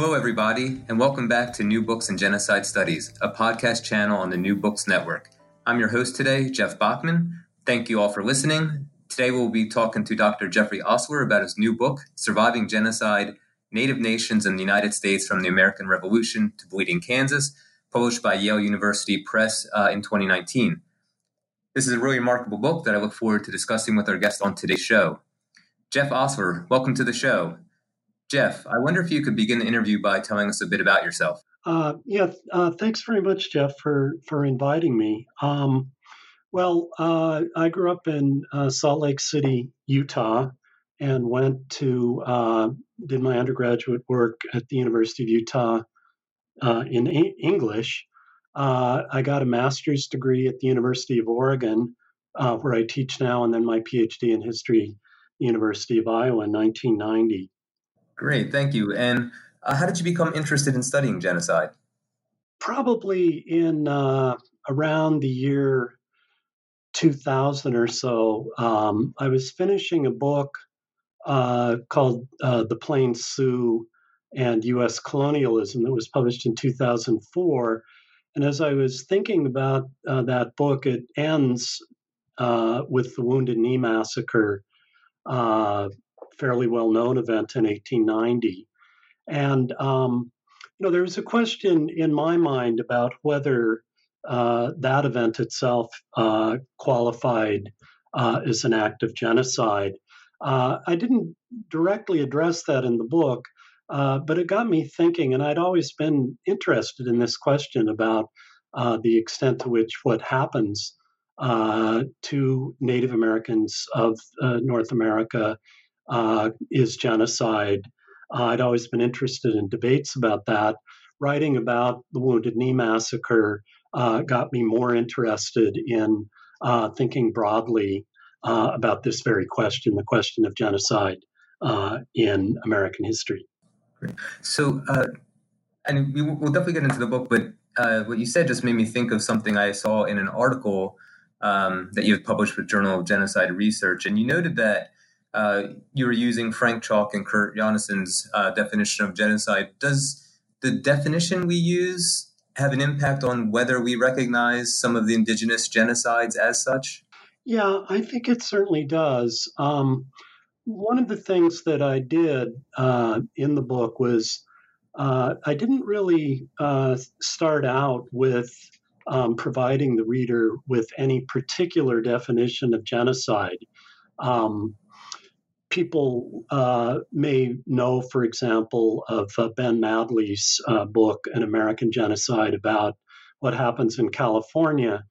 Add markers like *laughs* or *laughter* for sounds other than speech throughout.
Hello, everybody, and welcome back to New Books and Genocide Studies, a podcast channel on the New Books Network. I'm your host today, Jeff Bachman. Thank you all for listening. Today, we'll be talking to Dr. Jeffrey Ostler about his new book, Surviving Genocide Native Nations in the United States from the American Revolution to Bleeding Kansas, published by Yale University Press uh, in 2019. This is a really remarkable book that I look forward to discussing with our guest on today's show. Jeff Ostler, welcome to the show. Jeff, I wonder if you could begin the interview by telling us a bit about yourself. Uh, yeah, uh, thanks very much, Jeff, for for inviting me. Um, well, uh, I grew up in uh, Salt Lake City, Utah, and went to uh, did my undergraduate work at the University of Utah uh, in a- English. I got a master's degree at the University of Oregon, where I teach now, and then my PhD in history, University of Iowa in 1990. Great, thank you. And uh, how did you become interested in studying genocide? Probably in uh, around the year 2000 or so. Um, I was finishing a book uh, called uh, The Plains Sioux and U.S. Colonialism that was published in 2004. And as I was thinking about uh, that book, it ends uh, with the Wounded Knee Massacre fairly well known event in 1890. And, um, you know, there was a question in my mind about whether uh, that event itself uh, qualified uh, as an act of genocide. Uh, I didn't directly address that in the book, uh, but it got me thinking, and I'd always been interested in this question about uh, the extent to which what happens to Native Americans of North America uh, is genocide. Uh, I'd always been interested in debates about that. Writing about the Wounded Knee Massacre uh, got me more interested in uh, thinking broadly uh, about this very question the question of genocide uh, in American history. Great. So, and we, will definitely get into the book, but what you said just made me think of something I saw in an article um, that you have published with Journal of Genocide Research. And you noted that uh, you were using Frank Chalk and Kurt Jonassohn's uh, definition of genocide. Does the definition we use have an impact on whether we recognize some of the indigenous genocides as such? Yeah, I think it certainly does. Um, one of the things that I did uh, in the book was uh, I didn't really uh, start out with um, providing the reader with any particular definition of genocide. Um, people uh, may know, for example, of uh, Ben Madley's uh, book, An American Genocide, about what happens in California.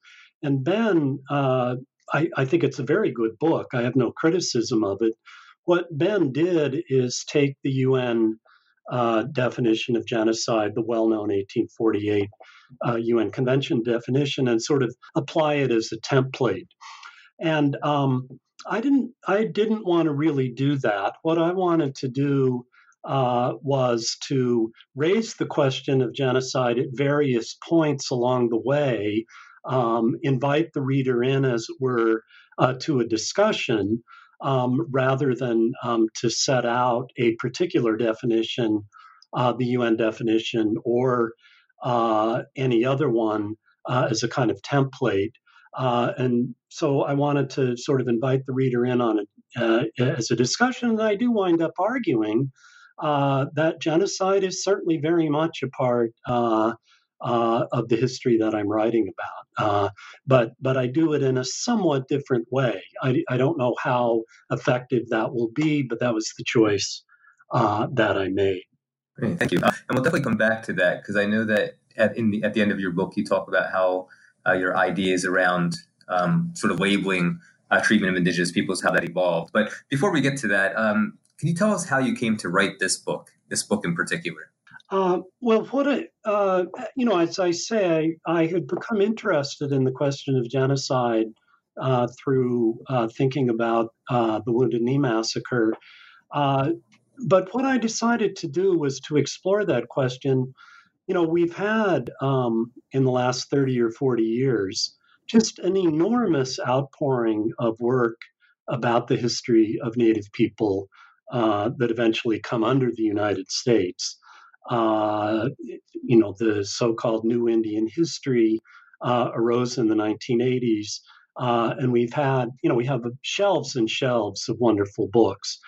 And Ben, uh, I, I, think it's a very good book. I have no criticism of it. What Ben did is take the UN uh, definition of genocide, the well known 1848 UN uh, Convention definition, and sort of apply it as a template. And um, I didn't I didn't want to really do that. What I wanted to do uh, was to raise the question of genocide at various points along the way, um, invite the reader in, as it were, uh, to a discussion, um, rather than um, to set out a particular definition, uh, the UN definition, or uh, any other one uh, as a kind of template. Uh, and so I wanted to sort of invite the reader in on it uh, as a discussion, and I do wind up arguing uh, that genocide is certainly very much a part uh, uh, of the history that I'm writing about. Uh, but but I do it in a somewhat different way. I, I don't know how effective that will be, but that was the choice that I made. Great, thank you. and we'll definitely come back to that because I know that at, the, at the end of your book, you talk about how your ideas around um, sort of labeling uh, treatment of indigenous peoples, how that evolved. But before we get to that, um, can you tell us how you came to write this book, this book in particular? Uh, well, what I, uh, you know, as I say, I, I, had become interested in the question of genocide uh, through uh, thinking about uh, the Wounded Knee Massacre. Uh, but what I decided to do was to explore that question. You know, we've had um, in the last 30 or 40 years just an enormous outpouring of work about the history of Native people uh, that eventually come under the United States. Uh, you know, the so called New Indian history uh, arose in the 1980s. Uh, and we've had, you know, we have shelves and shelves of wonderful books.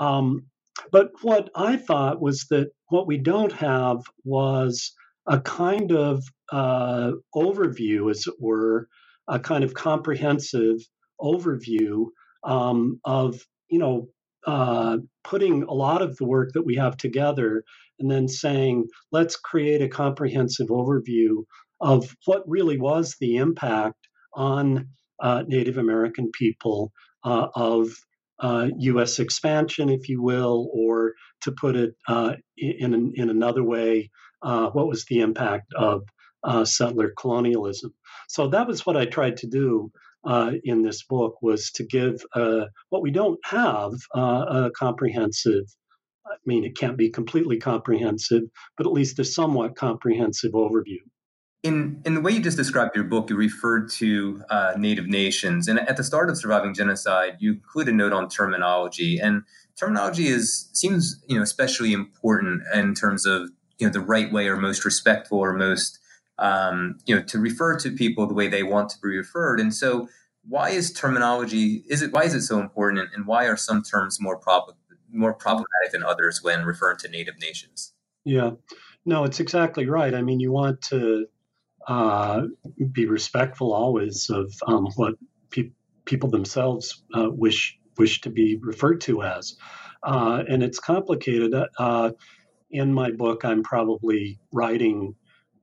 Um, but what I thought was that what we don't have was a kind of uh, overview, as it were, a kind of comprehensive overview um, of, you know, uh, putting a lot of the work that we have together and then saying, let's create a comprehensive overview of what really was the impact on uh, Native American people uh, of uh, U.S. expansion, if you will, or to put it uh, in, in another way, uh, what was the impact of uh, settler colonialism? So that was what I tried to do uh, in this book was to give uh, what we don't have a comprehensive. I mean, it can't be completely comprehensive, but at least a somewhat comprehensive overview. In in the way you just described your book, you referred to uh, Native nations, and at the start of Surviving Genocide, you include a note on terminology, and terminology is seems you know especially important in terms of you know the right way or most respectful or most um, you know, to refer to people the way they want to be referred. And so, why is terminology? Is it why is it so important, and, why are some terms more prob- more problematic than others when referring to native nations? Yeah, no, it's exactly right. I mean, you want to uh, be respectful always of um, what pe- people themselves uh, wish wish to be referred to as, uh, and it's complicated. Uh, in my book, I'm probably writing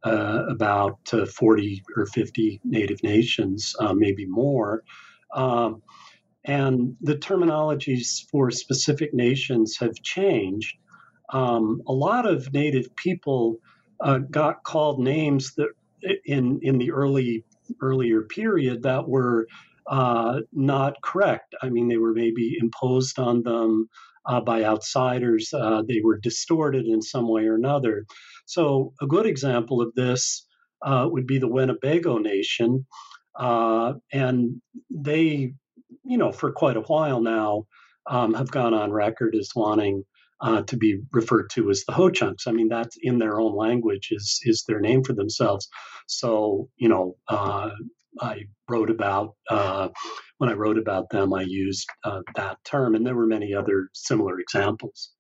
uh, about uh, 40 or 50 native nations, maybe more. Um, and the terminologies for specific nations have changed. Um, a lot of native people uh, got called names that in in the early earlier period that were uh, not correct. I mean, they were maybe imposed on them uh, by outsiders. Uh, they were distorted in some way or another. So, a good example of this uh, would be the Winnebago Nation. Uh, and they, you know, for quite a while now, um, have gone on record as wanting uh, to be referred to as the Ho Chunks. I mean, that's in their own language is is their name for themselves. So, you know, uh, I wrote about uh, when I wrote about them, I used uh, that term, and there were many other similar examples.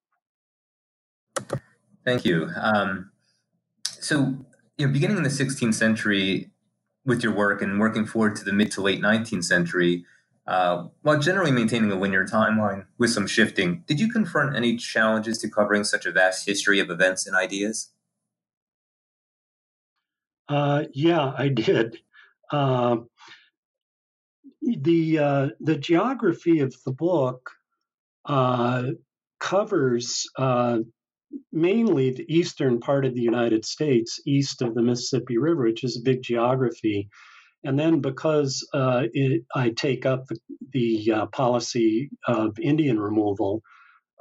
Thank you. Um, so, you know, beginning in the 16th century with your work and working forward to the mid to late 19th century, uh, while generally maintaining a linear timeline with some shifting, did you confront any challenges to covering such a vast history of events and ideas? Uh, yeah, I did. Uh, the the geography of the book uh, covers uh, mainly the eastern part of the United States, east of the Mississippi River, which is a big geography. And then because uh, it, I take up the, the uh, policy of Indian removal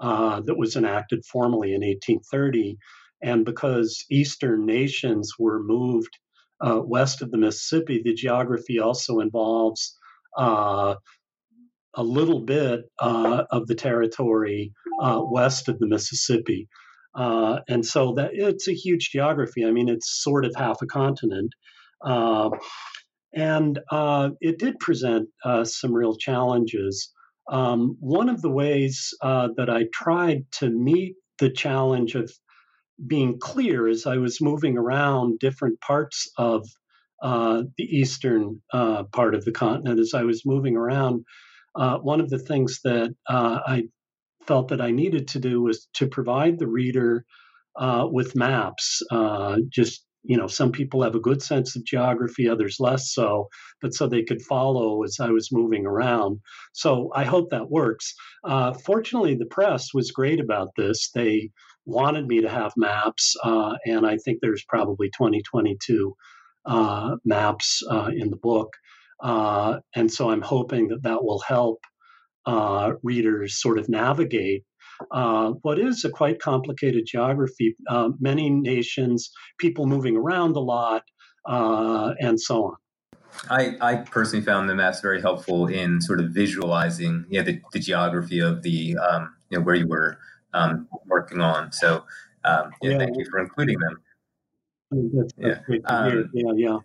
uh, that was enacted formally in 1830, and because Eastern nations were moved uh, west of the Mississippi, the geography also involves uh, a little bit uh, of the territory west of the Mississippi. And so that it's a huge geography. I mean, it's sort of half a continent. Uh, and uh, it did present uh, some real challenges. um, one of the ways uh, that I tried to meet the challenge of being clear as I was moving around different parts of uh, the eastern uh, part of the continent, as I was moving around, uh, one of the things that I felt that I needed to do was to provide the reader with maps, just you know, some people have a good sense of geography, others less so, but so they could follow as I was moving around. So I hope that works. Uh, fortunately, the press was great about this. They wanted me to have maps, uh, and I think there's probably 2022 uh, maps uh, in the book. Uh, and so I'm hoping that that will help uh, readers sort of navigate uh, what is a quite complicated geography, uh, many nations, people moving around a lot, uh, and so on. I, I personally found the maps very helpful in sort of visualizing yeah, the, the geography of the um, you know where you were um, working on. So um, yeah, yeah, thank you for including them. That's, that's yeah. Um, yeah, yeah.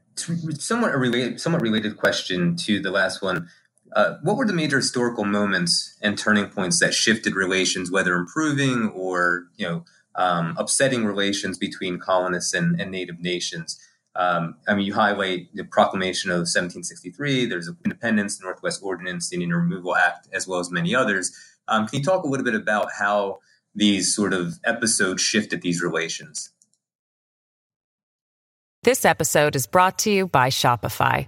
Somewhat a related, somewhat related question to the last one. Uh, what were the major historical moments and turning points that shifted relations, whether improving or you know um, upsetting relations between colonists and, and native nations? Um, I mean, you highlight the Proclamation of 1763. There's Independence, Northwest Ordinance, the Indian Removal Act, as well as many others. Um, can you talk a little bit about how these sort of episodes shifted these relations? This episode is brought to you by Shopify.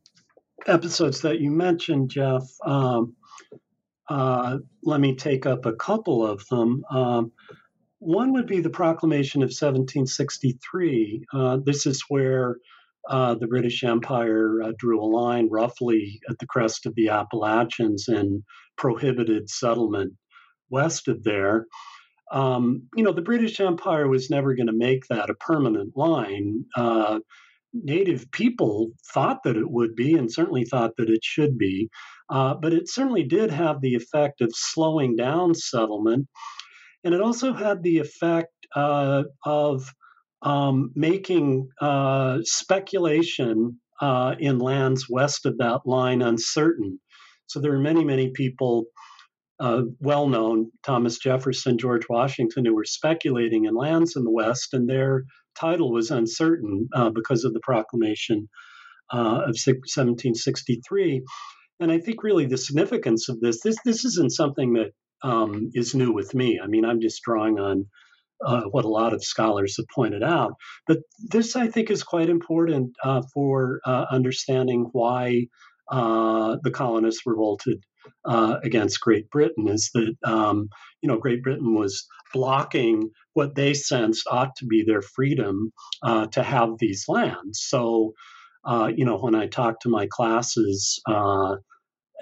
episodes that you mentioned, Jeff, um, uh, let me take up a couple of them. Um, one would be the Proclamation of 1763. Uh, this is where uh, the British Empire uh, drew a line roughly at the crest of the Appalachians and prohibited settlement west of there. Um, you know, the British Empire was never going to make that a permanent line. Native people thought that it would be and certainly thought that it should be. Uh, but it certainly did have the effect of slowing down settlement. And it also had the effect uh, of um, making uh, speculation uh, in lands west of that line uncertain. So there are many, many people, uh, well known, Thomas Jefferson, George Washington, who were speculating in lands in the West, and their title was uncertain uh, because of the proclamation uh, of 1763. And I think really the significance of this, this, this isn't something that um, is new with me. I mean, I'm just drawing on uh, what a lot of scholars have pointed out. But this, I think, is quite important uh, for uh, understanding why uh, the colonists revolted uh, against Great Britain. Is that um, you know Great Britain was blocking what they sensed ought to be their freedom uh, to have these lands. So, uh, you know, when I talk to my classes uh,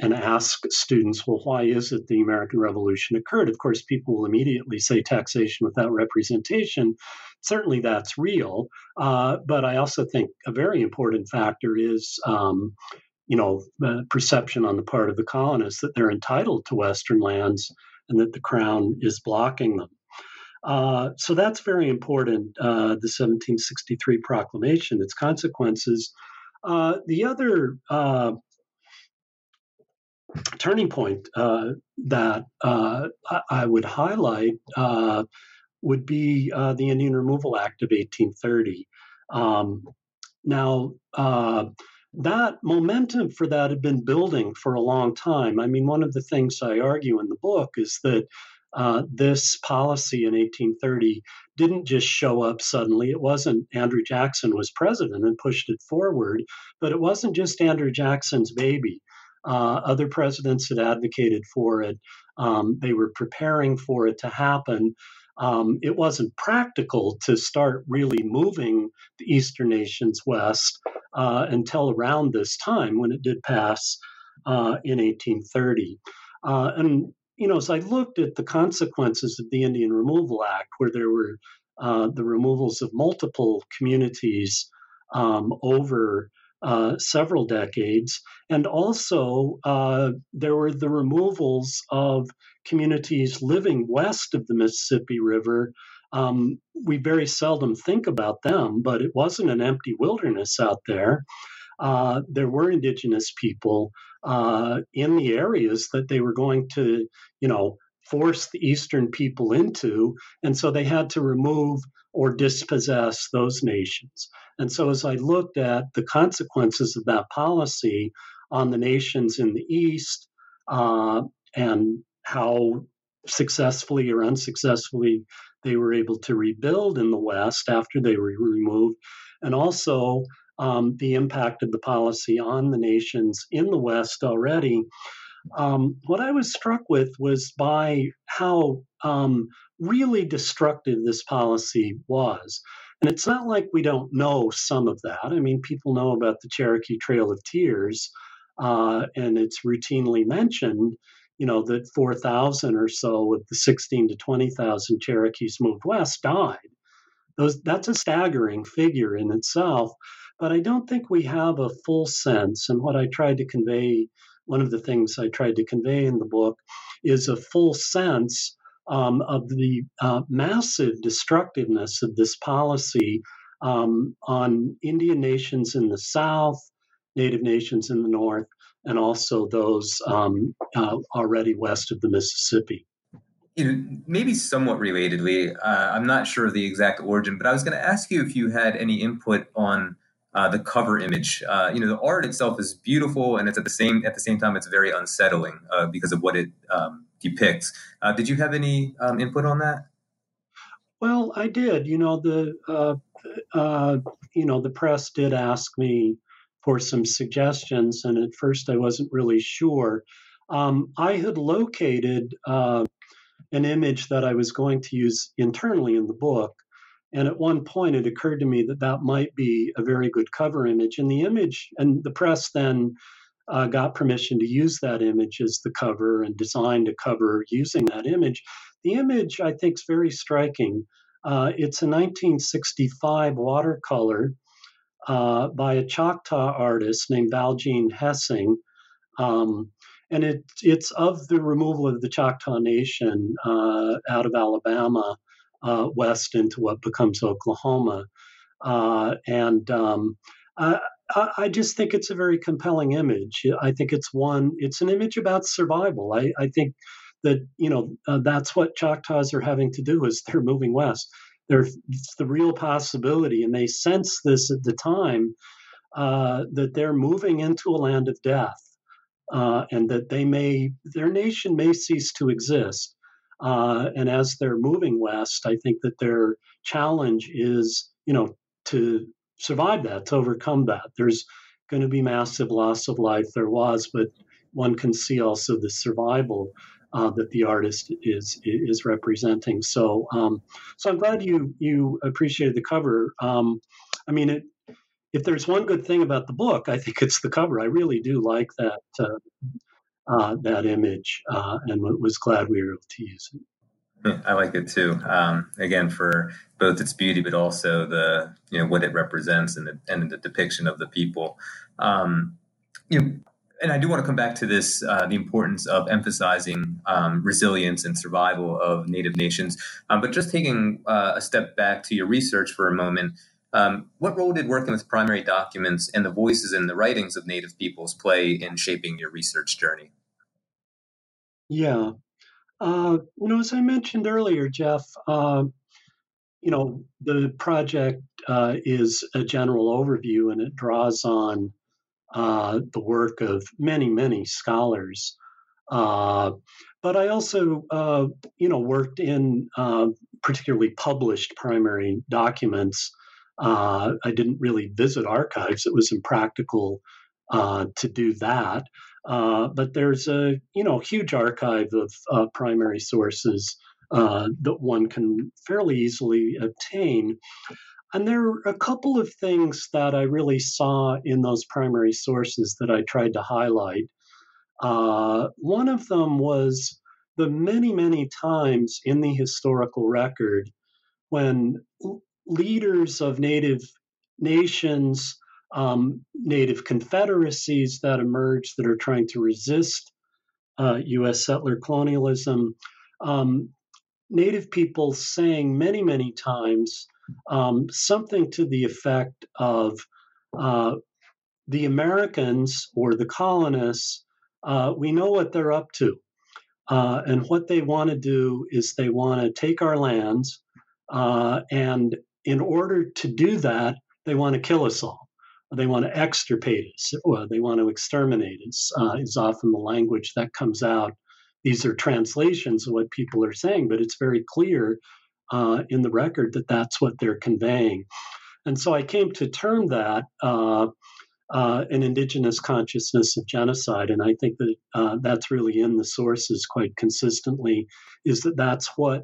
and ask students, well, why is it the American Revolution occurred? Of course, people will immediately say taxation without representation. Certainly, that's real. Uh, but I also think a very important factor is. Um, you know, perception on the part of the colonists that they're entitled to Western lands and that the crown is blocking them. Uh, so that's very important, uh, the 1763 proclamation, its consequences. Uh, the other uh, turning point uh, that I would highlight would be the Indian Removal Act of 1830. Um, now, that momentum for that had been building for a long time. I mean, one of the things I argue in the book is that uh, this policy in 1830 didn't just show up suddenly. It wasn't Andrew Jackson was president and pushed it forward, but it wasn't just Andrew Jackson's baby. Uh, other presidents had advocated for it. Um, they were preparing for it to happen. Um, it wasn't practical to start really moving the Eastern nations west uh, until around this time when it did pass uh, in 1830. Uh, and you know, as I looked at the consequences of the Indian Removal Act, where there were uh, the removals of multiple communities um, over uh, several decades. And also, uh, there were the removals of communities living west of the Mississippi River. Um, we very seldom think about them, but it wasn't an empty wilderness out there. Uh, there were indigenous people uh, in the areas that they were going to, you know, force the Eastern people into. And so they had to remove or dispossess those nations. And so, as I looked at the consequences of that policy on the nations in the East uh, and how successfully or unsuccessfully they were able to rebuild in the West after they were removed, and also um, the impact of the policy on the nations in the West already. Um, what I was struck with was by how um, really destructive this policy was. And it's not like we don't know some of that. I mean, people know about the Cherokee Trail of Tears, uh, and it's routinely mentioned, you know, that 4,000 or so of the 16 to 20,000 Cherokees moved west died. Those, that's a staggering figure in itself, but I don't think we have a full sense. And what I tried to convey, one of the things I tried to convey in the book, is a full sense um, of the uh, massive destructiveness of this policy um, on Indian nations in the South, Native nations in the North, and also those um, uh, already west of the Mississippi. You know, maybe somewhat relatedly, uh, I'm not sure of the exact origin, but I was going to ask you if you had any input on uh, the cover image. Uh, you know, the art itself is beautiful, and it's at the same at the same time it's very unsettling uh, because of what it um, depicts. Uh, did you have any um, input on that? Well, I did. You know, the uh, uh, you know the press did ask me for some suggestions, and at first I wasn't really sure. Um, I had located an image that I was going to use internally in the book, and at one point it occurred to me that that might be a very good cover image. And the image, and the press then uh, got permission to use that image as the cover and designed a cover using that image. The image, I think, is very striking. Uh, it's a 1965 watercolor uh, by a Choctaw artist named Valjean Hessing. Um, and it, it's of the removal of the Choctaw Nation uh, out of Alabama uh, west into what becomes Oklahoma. Uh, and um, I just think it's a very compelling image. I think it's one. It's an image about survival. I, I think that you know uh, that's what Choctaws are having to do is *laughs* they're moving west. There's the real possibility, and they sense this at the time uh, that they're moving into a land of death, uh, and that they may their nation may cease to exist. Uh, and as they're moving west, I think that their challenge is you know to survive that, to overcome that. There's going to be massive loss of life. There was, but one can see also the survival uh, that the artist is is representing. So, um, so I'm glad you you appreciated the cover. Um, I mean, it, if there's one good thing about the book, I think it's the cover. I really do like that uh, uh, that image, uh, and was glad we were able to use it. I like it too. Um, again, for both its beauty, but also the you know what it represents and the and the depiction of the people. Um, you know, and I do want to come back to this: uh, the importance of emphasizing um, resilience and survival of Native nations. Um, but just taking uh, a step back to your research for a moment, um, what role did working with primary documents and the voices and the writings of Native peoples play in shaping your research journey? Yeah, uh, you know, as I mentioned earlier, Jeff, uh, you know, the project uh, is a general overview and it draws on uh, the work of many, many scholars. Uh, but I also, uh, you know, worked in particularly published primary documents. I didn't really visit archives; it was impractical to do that. Uh, but there's a you know huge archive of uh, primary sources uh, that one can fairly easily obtain. And there are a couple of things that I really saw in those primary sources that I tried to highlight. Uh, one of them was the many, many times in the historical record when leaders of Native nations, um, Native confederacies that emerge that are trying to resist uh, U.S. settler colonialism, um, Native people saying many, many times um, something to the effect of uh, the Americans or the colonists, uh, we know what they're up to. Uh, and what they want to do is they want to take our lands, uh, and in order to do that, they want to kill us all. They want to extirpate us. Or they want to exterminate us. Uh, is often the language that comes out. These are translations of what people are saying, but it's very clear uh, in the record that that's what they're conveying. And so I came to term that uh, uh, an indigenous consciousness of genocide. And I think that uh, that's really in the sources quite consistently, is that that's what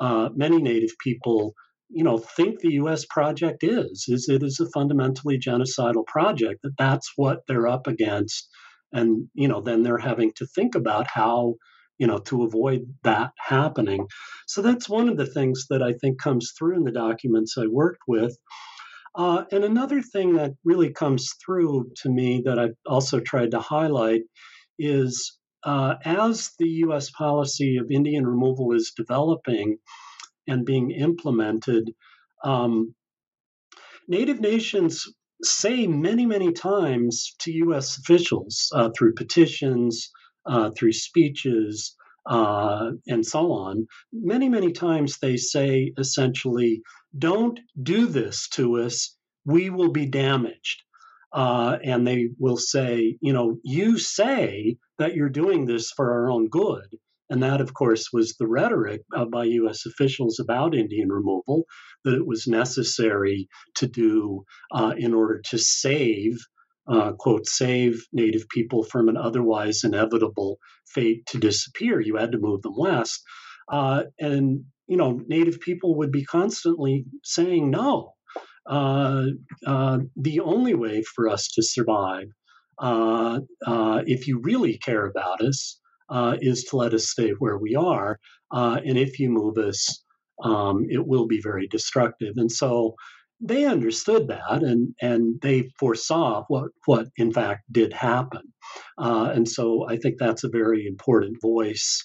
uh, many Native people you know think the US project is is it is a fundamentally genocidal project that that's what they're up against and you know then they're having to think about how you know to avoid that happening so that's one of the things that i think comes through in the documents i worked with uh, and another thing that really comes through to me that I've also tried to highlight is uh, as the U.S. policy of Indian removal is developing and being implemented, um, Native nations say many, many times to U.S. officials uh, through petitions, uh, through speeches, uh, and so on. Many, many times they say essentially, don't do this to us, we will be damaged. Uh, and they will say, you know, you say that you're doing this for our own good. And that, of course, was the rhetoric uh, by U.S. officials about Indian removal that it was necessary to do uh, in order to save, uh, quote, save Native people from an otherwise inevitable fate to disappear. You had to move them west. Uh, and you know, Native people would be constantly saying no. Uh, uh, the only way for us to survive, uh, if you really care about us, uh, is to let us stay where we are. Uh, and if you move us, um, it will be very destructive. And so they understood that and, and they foresaw what, what in fact did happen. and so I think that's a very important voice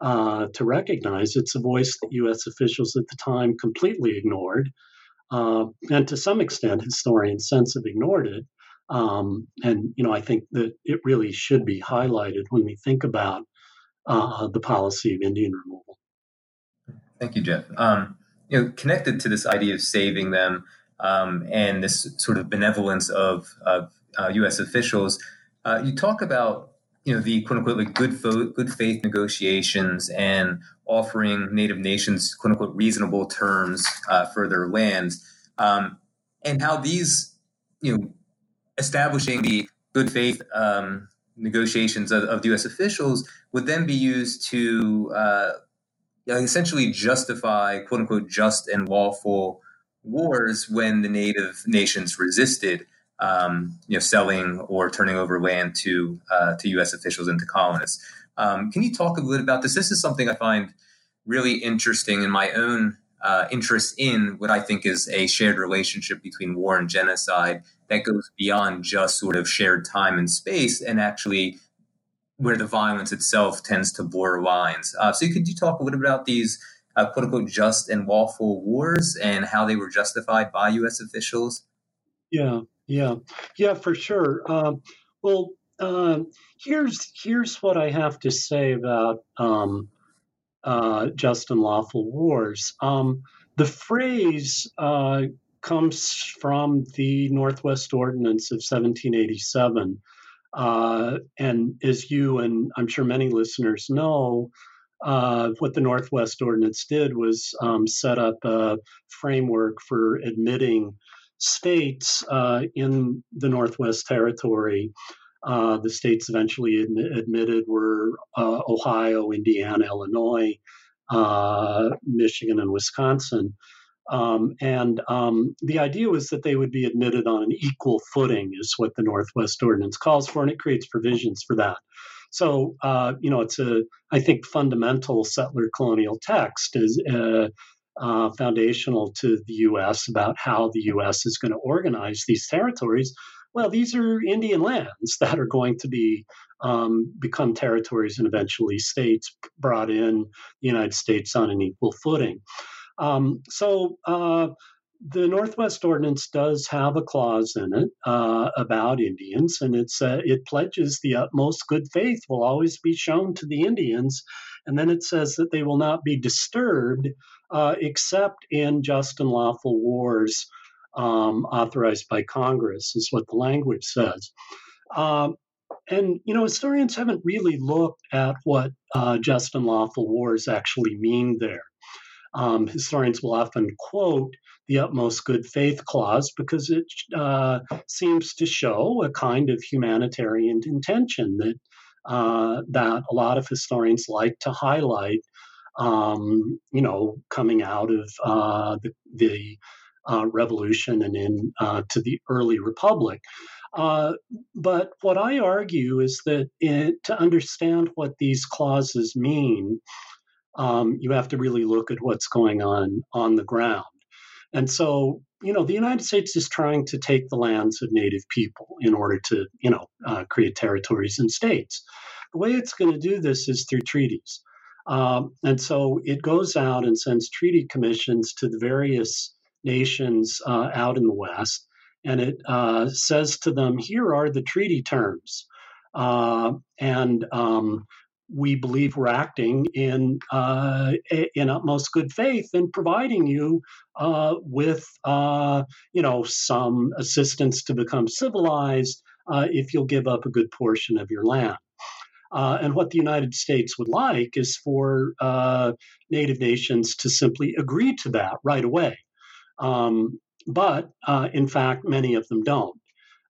uh, to recognize. It's a voice that U.S. officials at the time completely ignored, uh, and to some extent, historians since have ignored it. Um, and you know, I think that it really should be highlighted when we think about uh, the policy of Indian removal. Thank you, Jeff. Um, you know, connected to this idea of saving them um, and this sort of benevolence of, of U.S. Uh, officials, uh, you talk about you know the quote unquote like good fo- good faith negotiations and offering Native nations quote unquote reasonable terms uh, for their lands, um, and how these you know establishing the good faith um, negotiations of, of, U.S. officials would then be used to uh, essentially justify quote unquote just and lawful wars when the Native nations resisted um, you know, selling or turning over land to uh, to U.S. officials and to colonists. Um, can you talk a little bit about this? This is something I find really interesting in my own uh, interest in what I think is a shared relationship between war and genocide that goes beyond just sort of shared time and space, and actually where the violence itself tends to blur lines. Uh, so, could you talk a little bit about these? Uh, quote unquote just and lawful wars and how they were justified by U.S. officials? Yeah, yeah, yeah, for sure. Um, well, uh, here's here's what I have to say about um, uh, just and lawful wars. Um, the phrase uh, comes from the Northwest Ordinance of 1787, uh, and as you and I'm sure many listeners know. Uh, what the Northwest Ordinance did was um, set up a framework for admitting states uh, in the Northwest Territory. Uh, the states eventually admi- admitted were uh, Ohio, Indiana, Illinois, uh, Michigan, and Wisconsin. Um, and um, the idea was that they would be admitted on an equal footing, is what the Northwest Ordinance calls for, and it creates provisions for that. So, uh, you know, it's a, I think, fundamental settler colonial text is uh, uh, foundational to the U.S. about how the U.S. is going to organize these territories. Well, these are Indian lands that are going to be um, become territories and eventually states brought in the United States on an equal footing. Um, so uh, the Northwest Ordinance does have a clause in it uh, about Indians, and it's uh, it pledges the utmost good faith will always be shown to the Indians, and then it says that they will not be disturbed uh, except in just and lawful wars um, authorized by Congress, is what the language says. Um, and you know, historians haven't really looked at what uh, just and lawful wars actually mean there. Um, historians will often quote the utmost good faith clause because it uh, seems to show a kind of humanitarian intention that uh, that a lot of historians like to highlight. Um, you know, coming out of uh, the, the uh, revolution and in uh, to the early republic. Uh, but what I argue is that it, to understand what these clauses mean, um, you have to really look at what's going on on the ground. And so, you know, the United States is trying to take the lands of Native people in order to, you know, uh, create territories and states. The way it's going to do this is through treaties. Um, and so it goes out and sends treaty commissions to the various nations uh, out in the West, and it uh, says to them, here are the treaty terms. Uh, and um, we believe we're acting in uh, in utmost good faith in providing you uh, with uh, you know some assistance to become civilized uh, if you'll give up a good portion of your land. Uh, and what the United States would like is for uh, native nations to simply agree to that right away. Um, but in fact, many of them don't.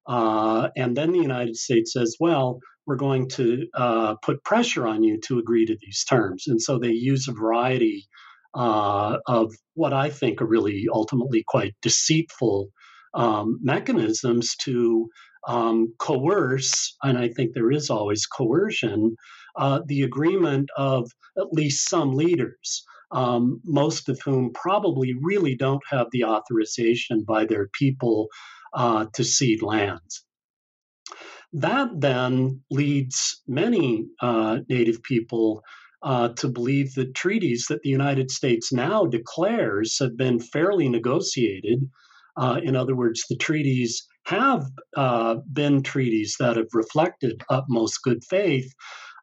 and then the United States says, well, we're going to uh, put pressure on you to agree to these terms. And so they use a variety uh, of what I think are really ultimately quite deceitful um, mechanisms to um, coerce, and I think there is always coercion, uh, the agreement of at least some leaders. Um, most of whom probably really don't have the authorization by their people uh, to cede lands. That then leads many uh, Native people uh, to believe that treaties that the United States now declares have been fairly negotiated. Uh, in other words, the treaties have uh, been treaties that have reflected utmost good faith.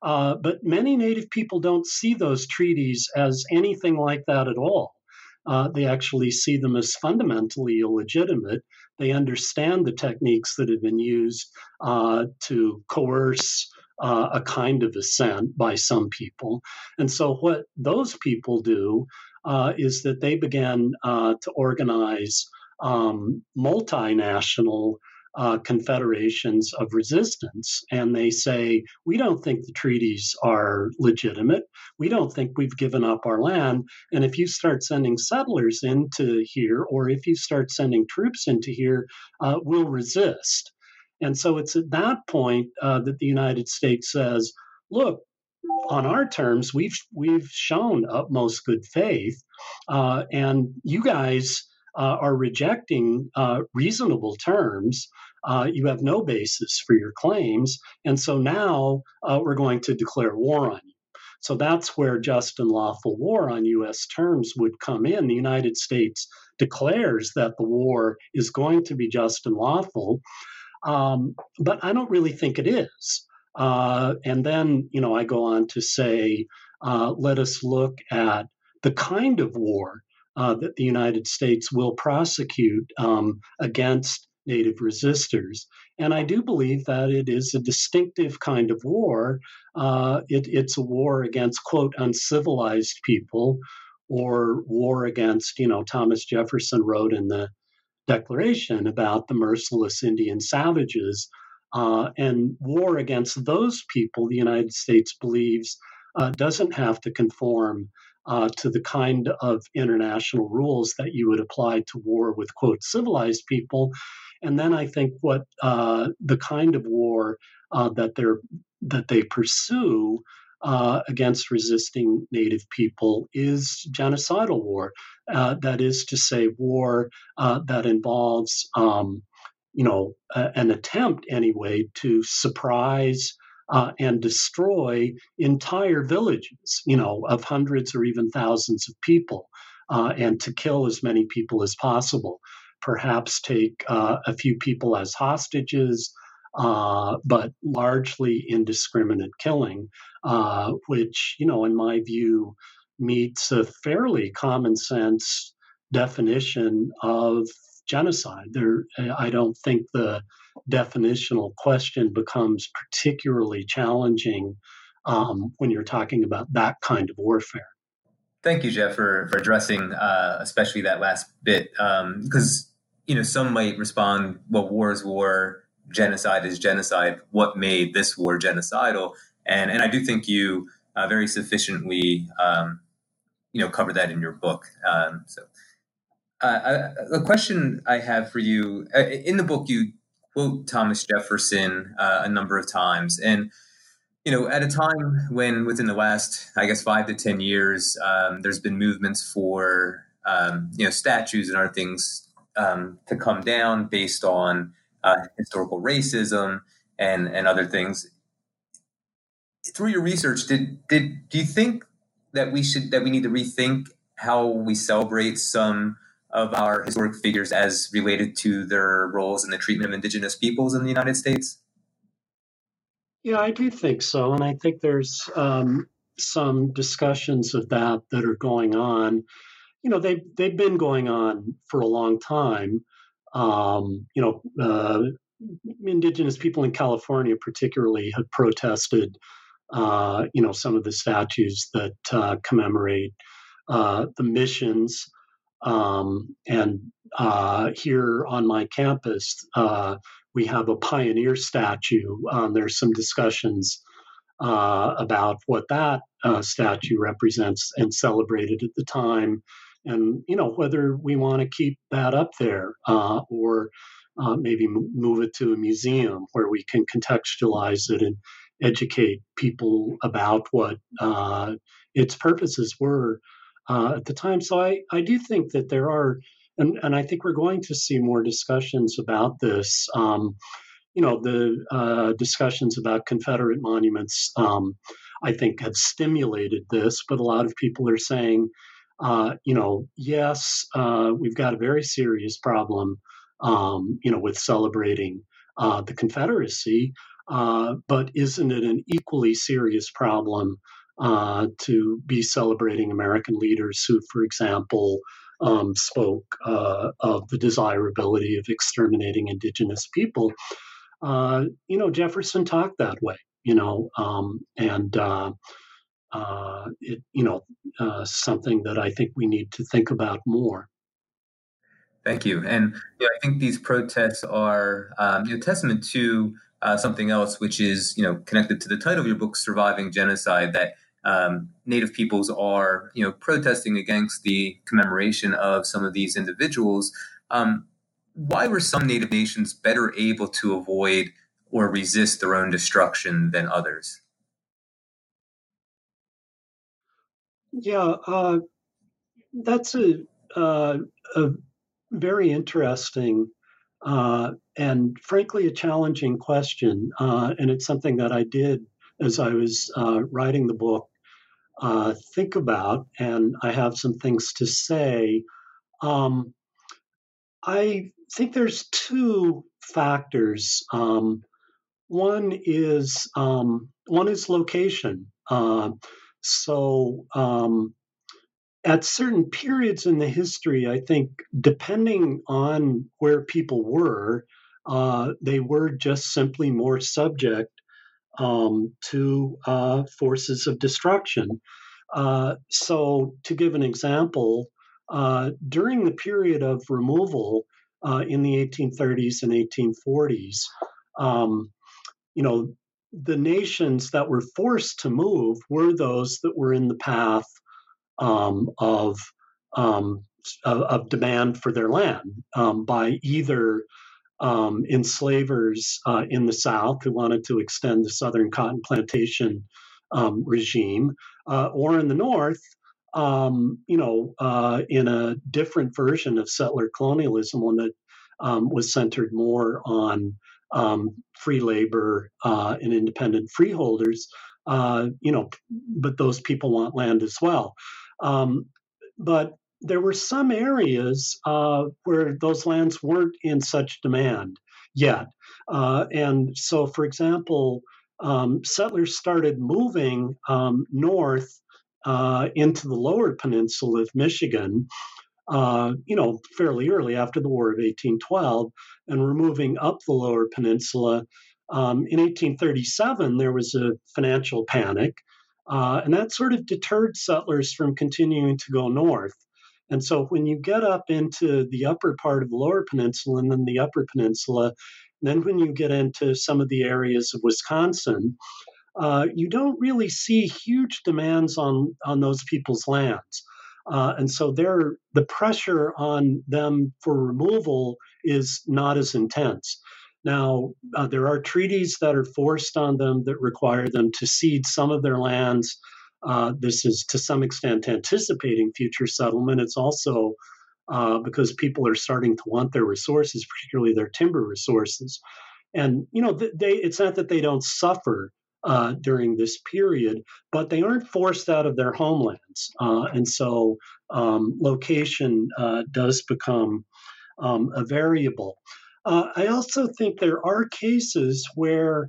Uh, but many Native people don't see those treaties as anything like that at all. Uh, they actually see them as fundamentally illegitimate they understand the techniques that have been used uh, to coerce uh, a kind of assent by some people. And so, what those people do uh, is that they began uh, to organize um, multinational uh, confederations of resistance. And they say, we don't think the treaties are legitimate. We don't think we've given up our land. And if you start sending settlers into here, or if you start sending troops into here, uh, we'll resist. And so it's at that point uh, that the United States says, look, on our terms, we've we've shown utmost good faith, uh, and you guys uh, are rejecting uh, reasonable terms uh, you have no basis for your claims. And so now uh, we're going to declare war on you. So that's where just and lawful war on U.S. terms would come in. The United States declares that the war is going to be just and lawful, um, but I don't really think it is. Uh, and then, you know, I go on to say, uh, let us look at the kind of war uh, that the United States will prosecute um, against native resistors. And I do believe that it is a distinctive kind of war. Uh, it, it's a war against, quote, uncivilized people, or war against, you know, Thomas Jefferson wrote in the Declaration about the merciless Indian savages. Uh, and war against those people, the United States believes, uh, doesn't have to conform uh, to the kind of international rules that you would apply to war with, quote, civilized people. And then I think what uh, the kind of war uh, that they're that they pursue uh, against resisting Native people is genocidal war. Uh, that is to say, war uh, that involves, um, you know, an attempt anyway to surprise uh, and destroy entire villages, you know, of hundreds or even thousands of people, uh, and to kill as many people as possible. Perhaps take uh, a few people as hostages, uh, but largely indiscriminate killing, uh, which, you know, in my view, meets a fairly common sense definition of genocide. There, I don't think the definitional question becomes particularly challenging um, when you're talking about that kind of warfare. Thank you, Jeff, for, for addressing uh, especially that last bit, because um, you know some might respond, "Well, war is war, genocide is genocide. What made this war genocidal?" And and I do think you uh, very sufficiently, um, you know, cover that in your book. Um, so, uh, the question I have for you uh, in the book, you quote Thomas Jefferson uh, a number of times, and you know, at a time when within the last, I guess, five to ten years, um, there's been movements for um, you know statues and other things um, to come down based on uh, historical racism and and other things. Through your research, did did do you think that we should that we need to rethink how we celebrate some of our historic figures as related to their roles in the treatment of indigenous peoples in the United States? Yeah, I do think so, and I think there's um, some discussions of that that are going on. You know, they've, they've been going on for a long time. Um, you know, uh, indigenous people in California, particularly, have protested. Uh, you know, some of the statues that uh, commemorate uh, the missions. Um, and uh, here on my campus, uh, we have a pioneer statue. Um, there's some discussions uh, about what that uh, statue represents and celebrated at the time, and you know whether we want to keep that up there uh, or uh, maybe move it to a museum where we can contextualize it and educate people about what its purposes were uh, at the time. So I, I do think that there are and, and I think we're going to see more discussions about this. Um, you know, the uh, discussions about Confederate monuments, um, I think, have stimulated this, but a lot of people are saying, uh, you know, yes, uh, we've got a very serious problem, um, you know, with celebrating uh, the Confederacy, uh, but isn't it an equally serious problem uh, to be celebrating American leaders who, for example, um, spoke uh, of the desirability of exterminating indigenous people. Uh, you know, Jefferson talked that way, you know, um, and uh, uh it, you know, uh, something that I think we need to think about more. Thank you. And you know, I think these protests are um, you know, testament to uh, something else, which is you know connected to the title of your book, "Surviving Genocide." That um, Native peoples are, you know, protesting against the commemoration of some of these individuals. Um, why were some Native nations better able to avoid or resist their own destruction than others? Yeah, uh, that's a, uh, a very interesting uh, and frankly a challenging question. Uh, and it's something that I did as I was uh, writing the book uh, think about, and I have some things to say. Um, I think there's two factors. Um, one is um, one is location. Uh, so um, at certain periods in the history, I think depending on where people were, uh, they were just simply more subject um, to uh, forces of destruction. Uh, so, to give an example, uh, during the period of removal uh, in the 1830s and 1840s, um, you know, the nations that were forced to move were those that were in the path um, of, um, of, of demand for their land um, by either um, enslavers uh, in the South who wanted to extend the Southern cotton plantation um, regime, uh, or in the North, um, you know, uh, in a different version of settler colonialism, one that um, was centered more on um, free labor uh, and independent freeholders. Uh, you know, but those people want land as well. Um, but there were some areas uh, where those lands weren't in such demand yet. Uh, and so, for example, um, settlers started moving um, north uh, into the lower peninsula of Michigan, uh, you know, fairly early after the War of 1812, and were moving up the lower peninsula. Um, in 1837, there was a financial panic, uh, and that sort of deterred settlers from continuing to go north. And so when you get up into the upper part of the lower peninsula and then the upper peninsula, then when you get into some of the areas of Wisconsin, uh, you don't really see huge demands on, on those people's lands. Uh, and so the pressure on them for removal is not as intense. Now, uh, there are treaties that are forced on them that require them to cede some of their lands uh, this is to some extent anticipating future settlement. It's also uh, because people are starting to want their resources, particularly their timber resources. And you know, they it's not that they don't suffer uh, during this period, but they aren't forced out of their homelands, uh, and so um, location uh, does become um, a variable. Uh, I also think there are cases where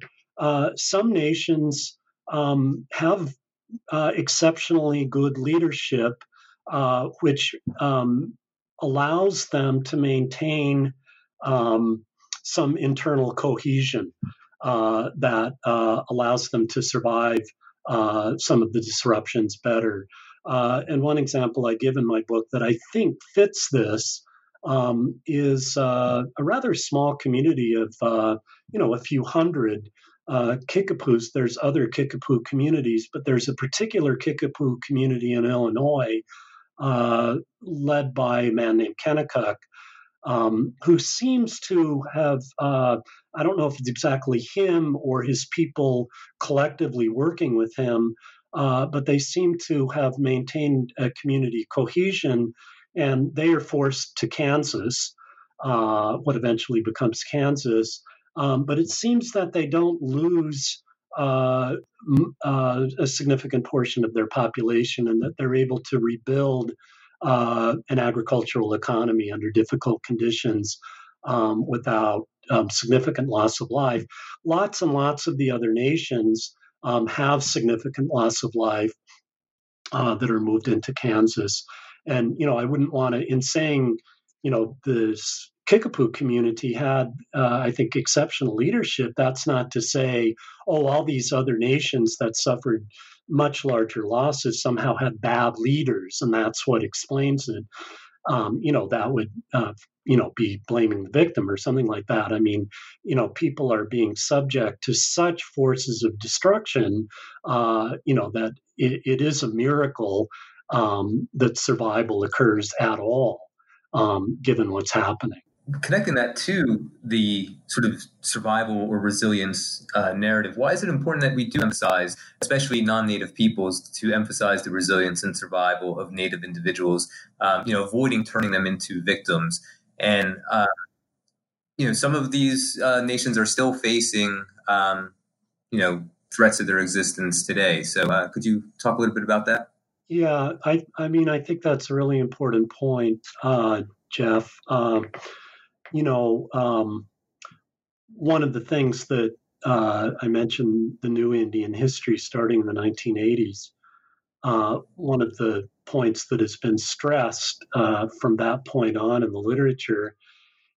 some nations um, have uh, exceptionally good leadership, uh, which um, allows them to maintain um, some internal cohesion uh, that uh, allows them to survive uh, some of the disruptions better. Uh, and one example I give in my book that I think fits this um, is a rather small community of, you know, a few hundred uh, Kickapoos, there's other Kickapoo communities, but there's a particular Kickapoo community in Illinois uh, led by a man named Kennekuk, um, who seems to have, uh, I don't know if it's exactly him or his people collectively working with him, uh, but they seem to have maintained a community cohesion, and they are forced to Kansas, uh, what eventually becomes Kansas. Um, but it seems that they don't lose uh, uh, a significant portion of their population and that they're able to rebuild uh, an agricultural economy under difficult conditions um, without um, significant loss of life. Lots and lots of the other nations um, have significant loss of life uh, that are moved into Kansas. And, you know, I wouldn't want to, in saying, you know, this Kickapoo community had, uh, I think, exceptional leadership. That's not to say, oh, all these other nations that suffered much larger losses somehow had bad leaders, and that's what explains it. Um, you know, that would, uh, you know, be blaming the victim or something like that. I mean, you know, people are being subject to such forces of destruction, uh, you know, that it, it is a miracle um, that survival occurs at all, um, given what's happening connecting that to the sort of survival or resilience uh, narrative, why is it important that we do emphasize, especially non-native peoples, to emphasize the resilience and survival of native individuals? Um, you know, avoiding turning them into victims. And uh, you know, some of these uh, nations are still facing, um, you know, threats to their existence today. So, uh, could you talk a little bit about that? Yeah, I, I mean, I think that's a really important point, uh, Jeff. Um, you know, um, one of the things that uh, I mentioned the new Indian history starting in the 1980s. Uh, one of the points that has been stressed uh, from that point on in the literature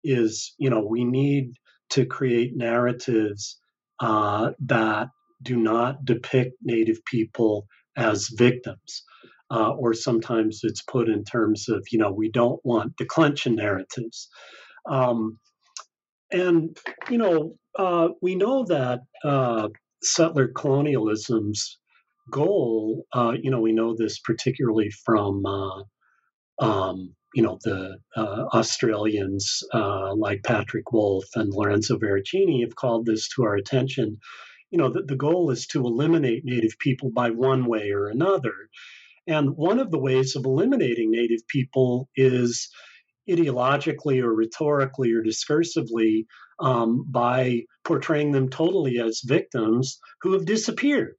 is, you know, we need to create narratives uh, that do not depict Native people as victims. Uh, or sometimes it's put in terms of, you know, we don't want declension narratives. Um, and, you know, uh, we know that uh, settler colonialism's goal, uh, you know, we know this particularly from uh, um, you know, the uh, Australians uh, like Patrick Wolfe and Lorenzo Veracini have called this to our attention. You know, the, the goal is to eliminate Native people by one way or another. And one of the ways of eliminating Native people is ideologically or rhetorically or discursively um, by portraying them totally as victims who have disappeared.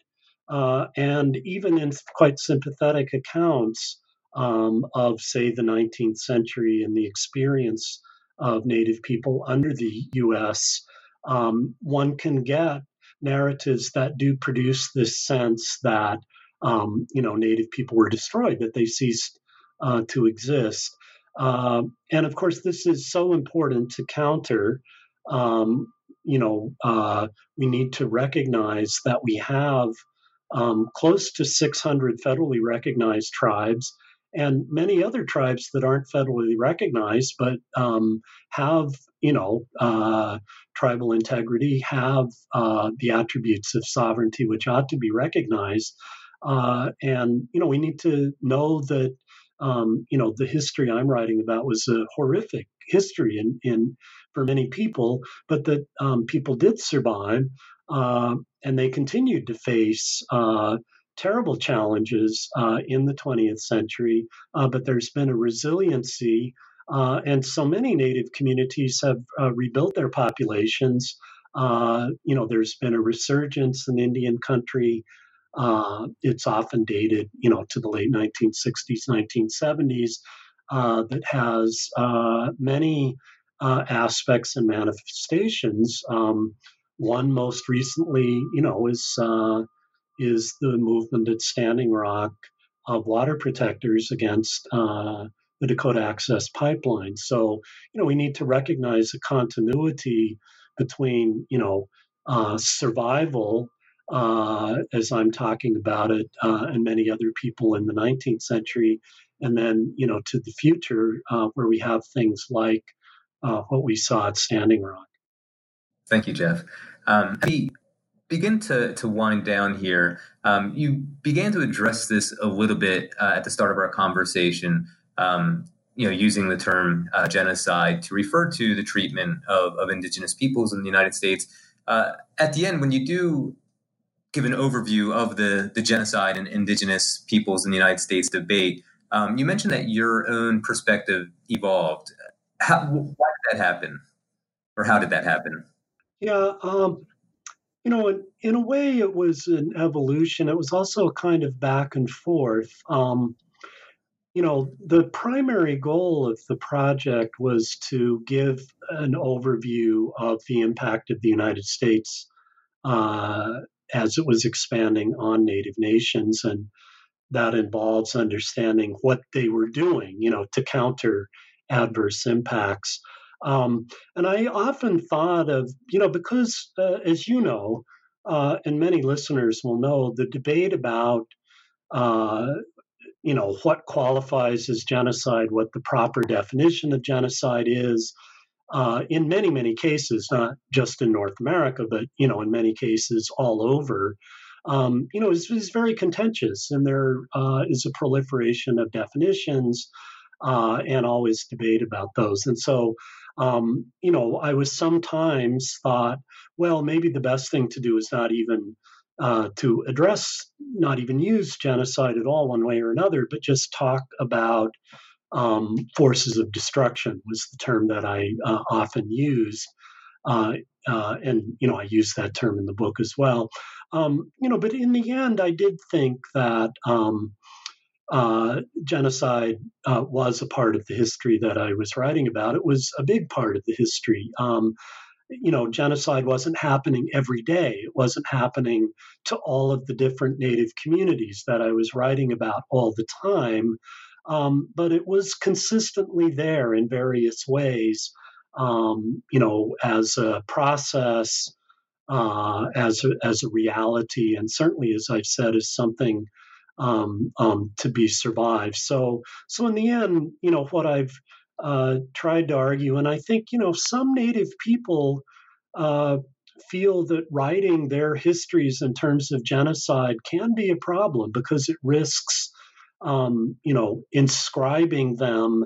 Uh, and even in quite sympathetic accounts um, of, say, the 19th century and the experience of Native people under the US, um, one can get narratives that do produce this sense that, um, you know, Native people were destroyed, that they ceased uh, to exist. Uh, and of course, this is so important to counter. Um, you know, uh, we need to recognize that we have um, close to 600 federally recognized tribes and many other tribes that aren't federally recognized but um, have you know uh, tribal integrity have uh, the attributes of sovereignty which ought to be recognized uh, and you know we need to know that um, you know the history i'm writing about was a horrific history in, in for many people but that um, people did survive uh, and they continued to face uh, terrible challenges uh, in the 20th century, uh, but there's been a resiliency. Uh, and so many native communities have uh, rebuilt their populations. You know, there's been a resurgence in Indian country. Uh, it's often dated, you know, to the late 1960s, 1970s, that has many aspects and manifestations. Um, one most recently, you know, is is the movement at Standing Rock of water protectors against uh, the Dakota Access Pipeline. So, you know, we need to recognize a continuity between, you know, uh, survival, uh, as I'm talking about it, uh, and many other people in the 19th century, and then, you know, to the future uh, where we have things like uh, what we saw at Standing Rock. Thank you, Jeff. Um, begin to, to wind down here, um, you began to address this a little bit uh, at the start of our conversation, um, you know, using the term uh, genocide to refer to the treatment of, of indigenous peoples in the United States. At the end, when you do give an overview of the, the genocide and indigenous peoples in the United States debate, um, you mentioned that your own perspective evolved. How, why did that happen? Or how did that happen? Yeah, um, you know, in, in a way, it was an evolution. It was also kind of back and forth. Um, you know, the primary goal of the project was to give an overview of the impact of the United States uh, as it was expanding on Native nations. And that involves understanding what they were doing, you know, to counter adverse impacts. Um, and I often thought of, you know, because uh, as you know, uh, and many listeners will know, the debate about, uh, you know, what qualifies as genocide, what the proper definition of genocide is, uh, in many, many cases, not just in North America, but, you know, in many cases all over, um, you know, is, is very contentious. And there uh, is a proliferation of definitions uh, and always debate about those. And so, um, you know, I was sometimes thought, well, maybe the best thing to do is not even uh, to address, not even use genocide at all, one way or another, but just talk about um, forces of destruction was the term that I uh, often use. Uh, uh, and you know, I use that term in the book as well. Um, you know, but in the end, I did think that um, uh, genocide uh, was a part of the history that I was writing about. It was a big part of the history. Um, you know, genocide wasn't happening every day. It wasn't happening to all of the different Native communities that I was writing about all the time. Um, but it was consistently there in various ways, um, you know, as a process, uh, as, a, as a reality, and certainly, as I've said, as something um, um, to be survived. So, so in the end, you know, what I've uh, tried to argue, and I think, you know, some Native people uh, feel that writing their histories in terms of genocide can be a problem because it risks, um, you know, inscribing them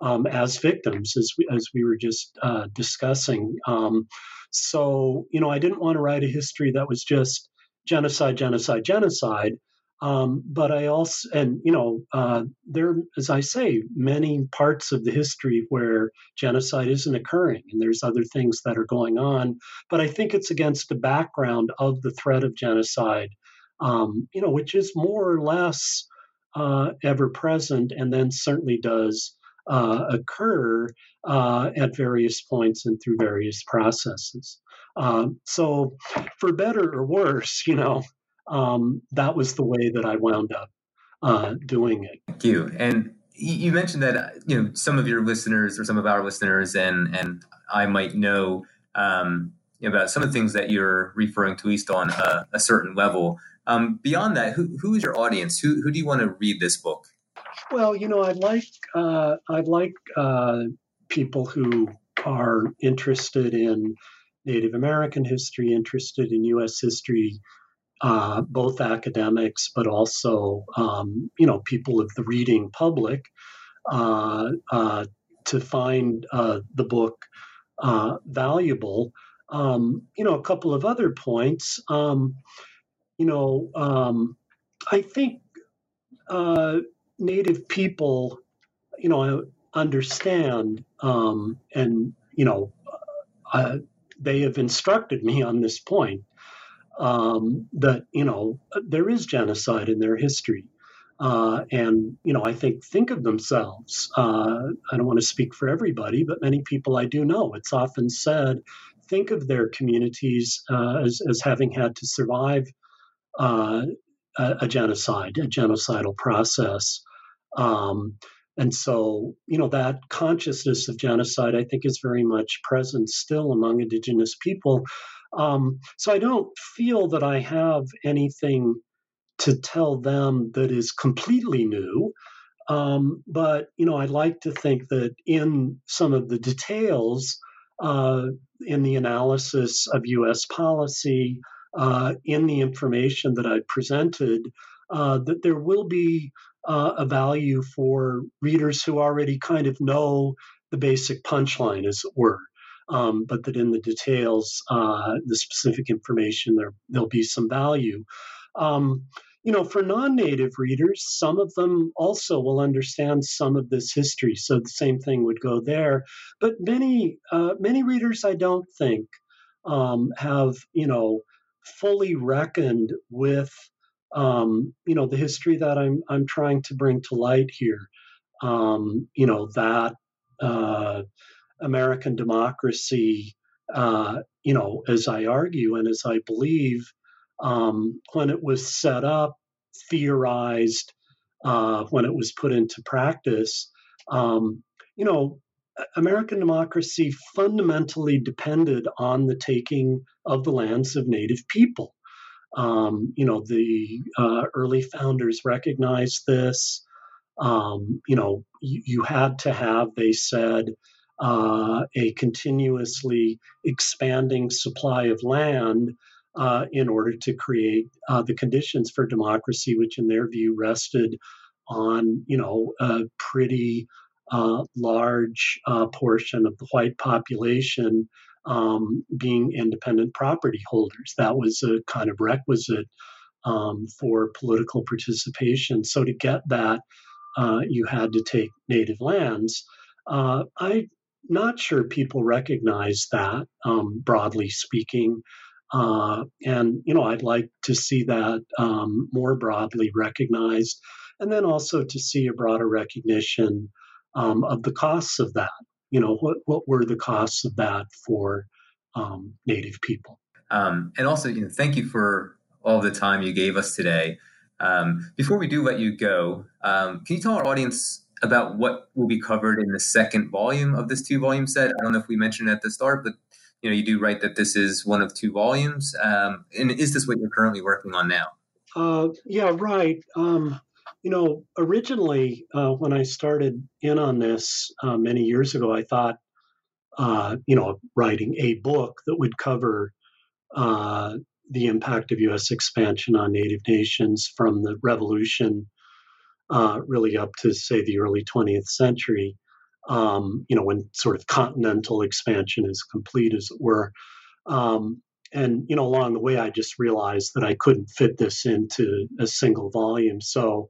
um, as victims, as we, as we were just uh, discussing. Um, so, you know, I didn't want to write a history that was just genocide, genocide, genocide. Um, but I also, and you know, uh, there, as I say, many parts of the history where genocide isn't occurring, and there's other things that are going on. But I think it's against the background of the threat of genocide, um, you know, which is more or less uh, ever present, and then certainly does uh, occur uh, at various points and through various processes. Um, so, for better or worse, you know, um, that was the way that I wound up uh, doing it. Thank you. And you mentioned that you know some of your listeners or some of our listeners and and I might know um, about some of the things that you're referring to, at least on a, a certain level. Um, beyond that, who, who is your audience? Who, who do you want to read this book? Well, you know, I'd like uh, I'd like uh, people who are interested in Native American history, interested in U.S. history, uh, both academics, but also um, you know people of the reading public, uh, uh, to find uh, the book valuable. Um, you know, a couple of other points. Um, you know, um, I think Native people, you know, understand um, and you know, uh, they have instructed me on this point um, that you know there is genocide in their history. Uh, and you know, I think think of themselves. Uh, I don't want to speak for everybody, but many people I do know. It's often said, think of their communities uh, as as having had to survive uh, a, genocide, a genocidal process. Um, and so, you know, that consciousness of genocide, I think, is very much present still among Indigenous people. Um, so I don't feel that I have anything to tell them that is completely new. Um, but, you know, I'd like to think that in some of the details, uh, in the analysis of US policy, uh, in the information that I presented, uh, that there will be uh, a value for readers who already kind of know the basic punchline, as it were. Um, but that in the details, uh, the specific information, there there'll be some value. Um, you know, for non-native readers, some of them also will understand some of this history, so the same thing would go there. But many uh, many readers, I don't think, um, have you know fully reckoned with um, you know the history that I'm I'm trying to bring to light here. Um, you know that uh, American democracy, uh, you know, as I argue and as I believe, um, when it was set up, theorized, uh, when it was put into practice, um, you know, American democracy fundamentally depended on the taking of the lands of Native people. Um, you know, the uh, early founders recognized this. Um, you know, you, you, had to have, they said, uh, a continuously expanding supply of land uh, in order to create uh, the conditions for democracy, which, in their view, rested on, you know, a pretty uh, large uh, portion of the white population um, being independent property holders. That was a kind of requisite um, for political participation. So to get that, uh, you had to take native lands. Uh, I'm not sure people recognize that, um, broadly speaking. Uh, and, you know, I'd like to see that um, more broadly recognized, and then also to see a broader recognition um, of the costs of that you know what what were the costs of that for um, Native people. Um, and also, you know, thank you for all the time you gave us today. Um, before we do let you go, um, can you tell our audience about what will be covered in the second volume of this two volume set? I don't know if we mentioned at the start, but you know, you do write that this is one of two volumes. Um, and is this what you're currently working on now? Uh, yeah, right. Um, you know, originally uh, when I started in on this uh, many years ago, I thought, uh, you know, writing a book that would cover uh, the impact of U.S. expansion on Native nations from the Revolution uh, really up to, say, the early 20th century. um, you know, when sort of continental expansion is complete, as it were. Um, and you know, along the way, I just realized that I couldn't fit this into a single volume, so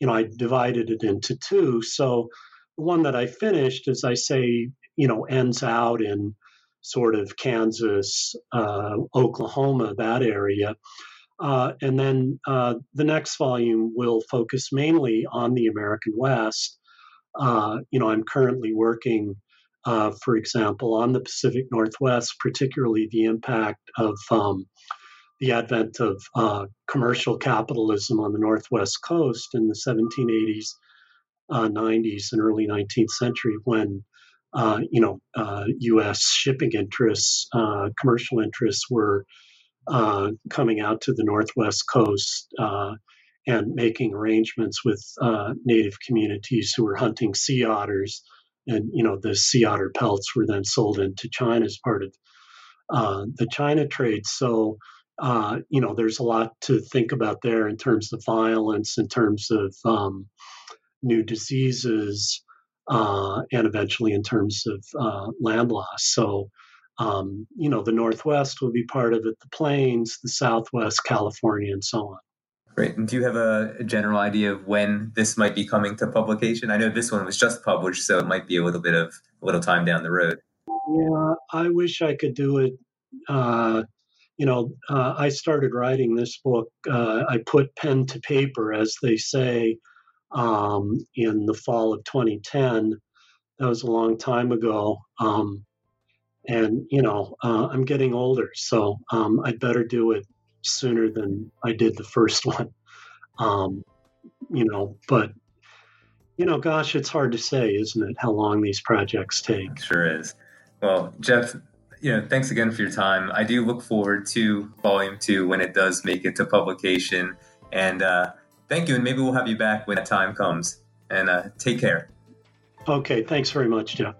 you know, I divided it into two. So the one that I finished, as I say, you know, ends out in sort of Kansas, uh, Oklahoma, that area. Uh, and then uh, the next volume will focus mainly on the American West. Uh, you know, I'm currently working, uh, for example, on the Pacific Northwest, particularly the impact of um, the advent of uh, commercial capitalism on the Northwest coast in the 1780s, 90s, and early 19th century when uh, you know, uh, U.S. shipping interests, uh, commercial interests were uh, coming out to the northwest coast uh, and making arrangements with uh, native communities who were hunting sea otters, and you know the sea otter pelts were then sold into China as part of uh, the China trade. So uh, you know there's a lot to think about there in terms of violence, in terms of um, new diseases. Uh, and eventually in terms of land loss. So, um, you know, the Northwest will be part of it, the Plains, the Southwest, California, and so on. Great. And do you have a, general idea of when this might be coming to publication? I know this one was just published, so it might be a little bit of a little time down the road. Yeah, I wish I could do it. Uh, you know, uh, I started writing this book. Uh, I put pen to paper, as they say, um, in the fall of 2010. That was a long time ago. Um, and you know uh, i'm getting older so um, i'd better do it sooner than i did the first *laughs* one. Um, you know but you know gosh it's hard to say isn't it how long these projects take? Sure is. Well jeff you know thanks again for your time. I do look forward to volume two when it does make it to publication. And uh, thank you and maybe we'll have you back when that time comes. And uh, take care. Okay thanks very much jeff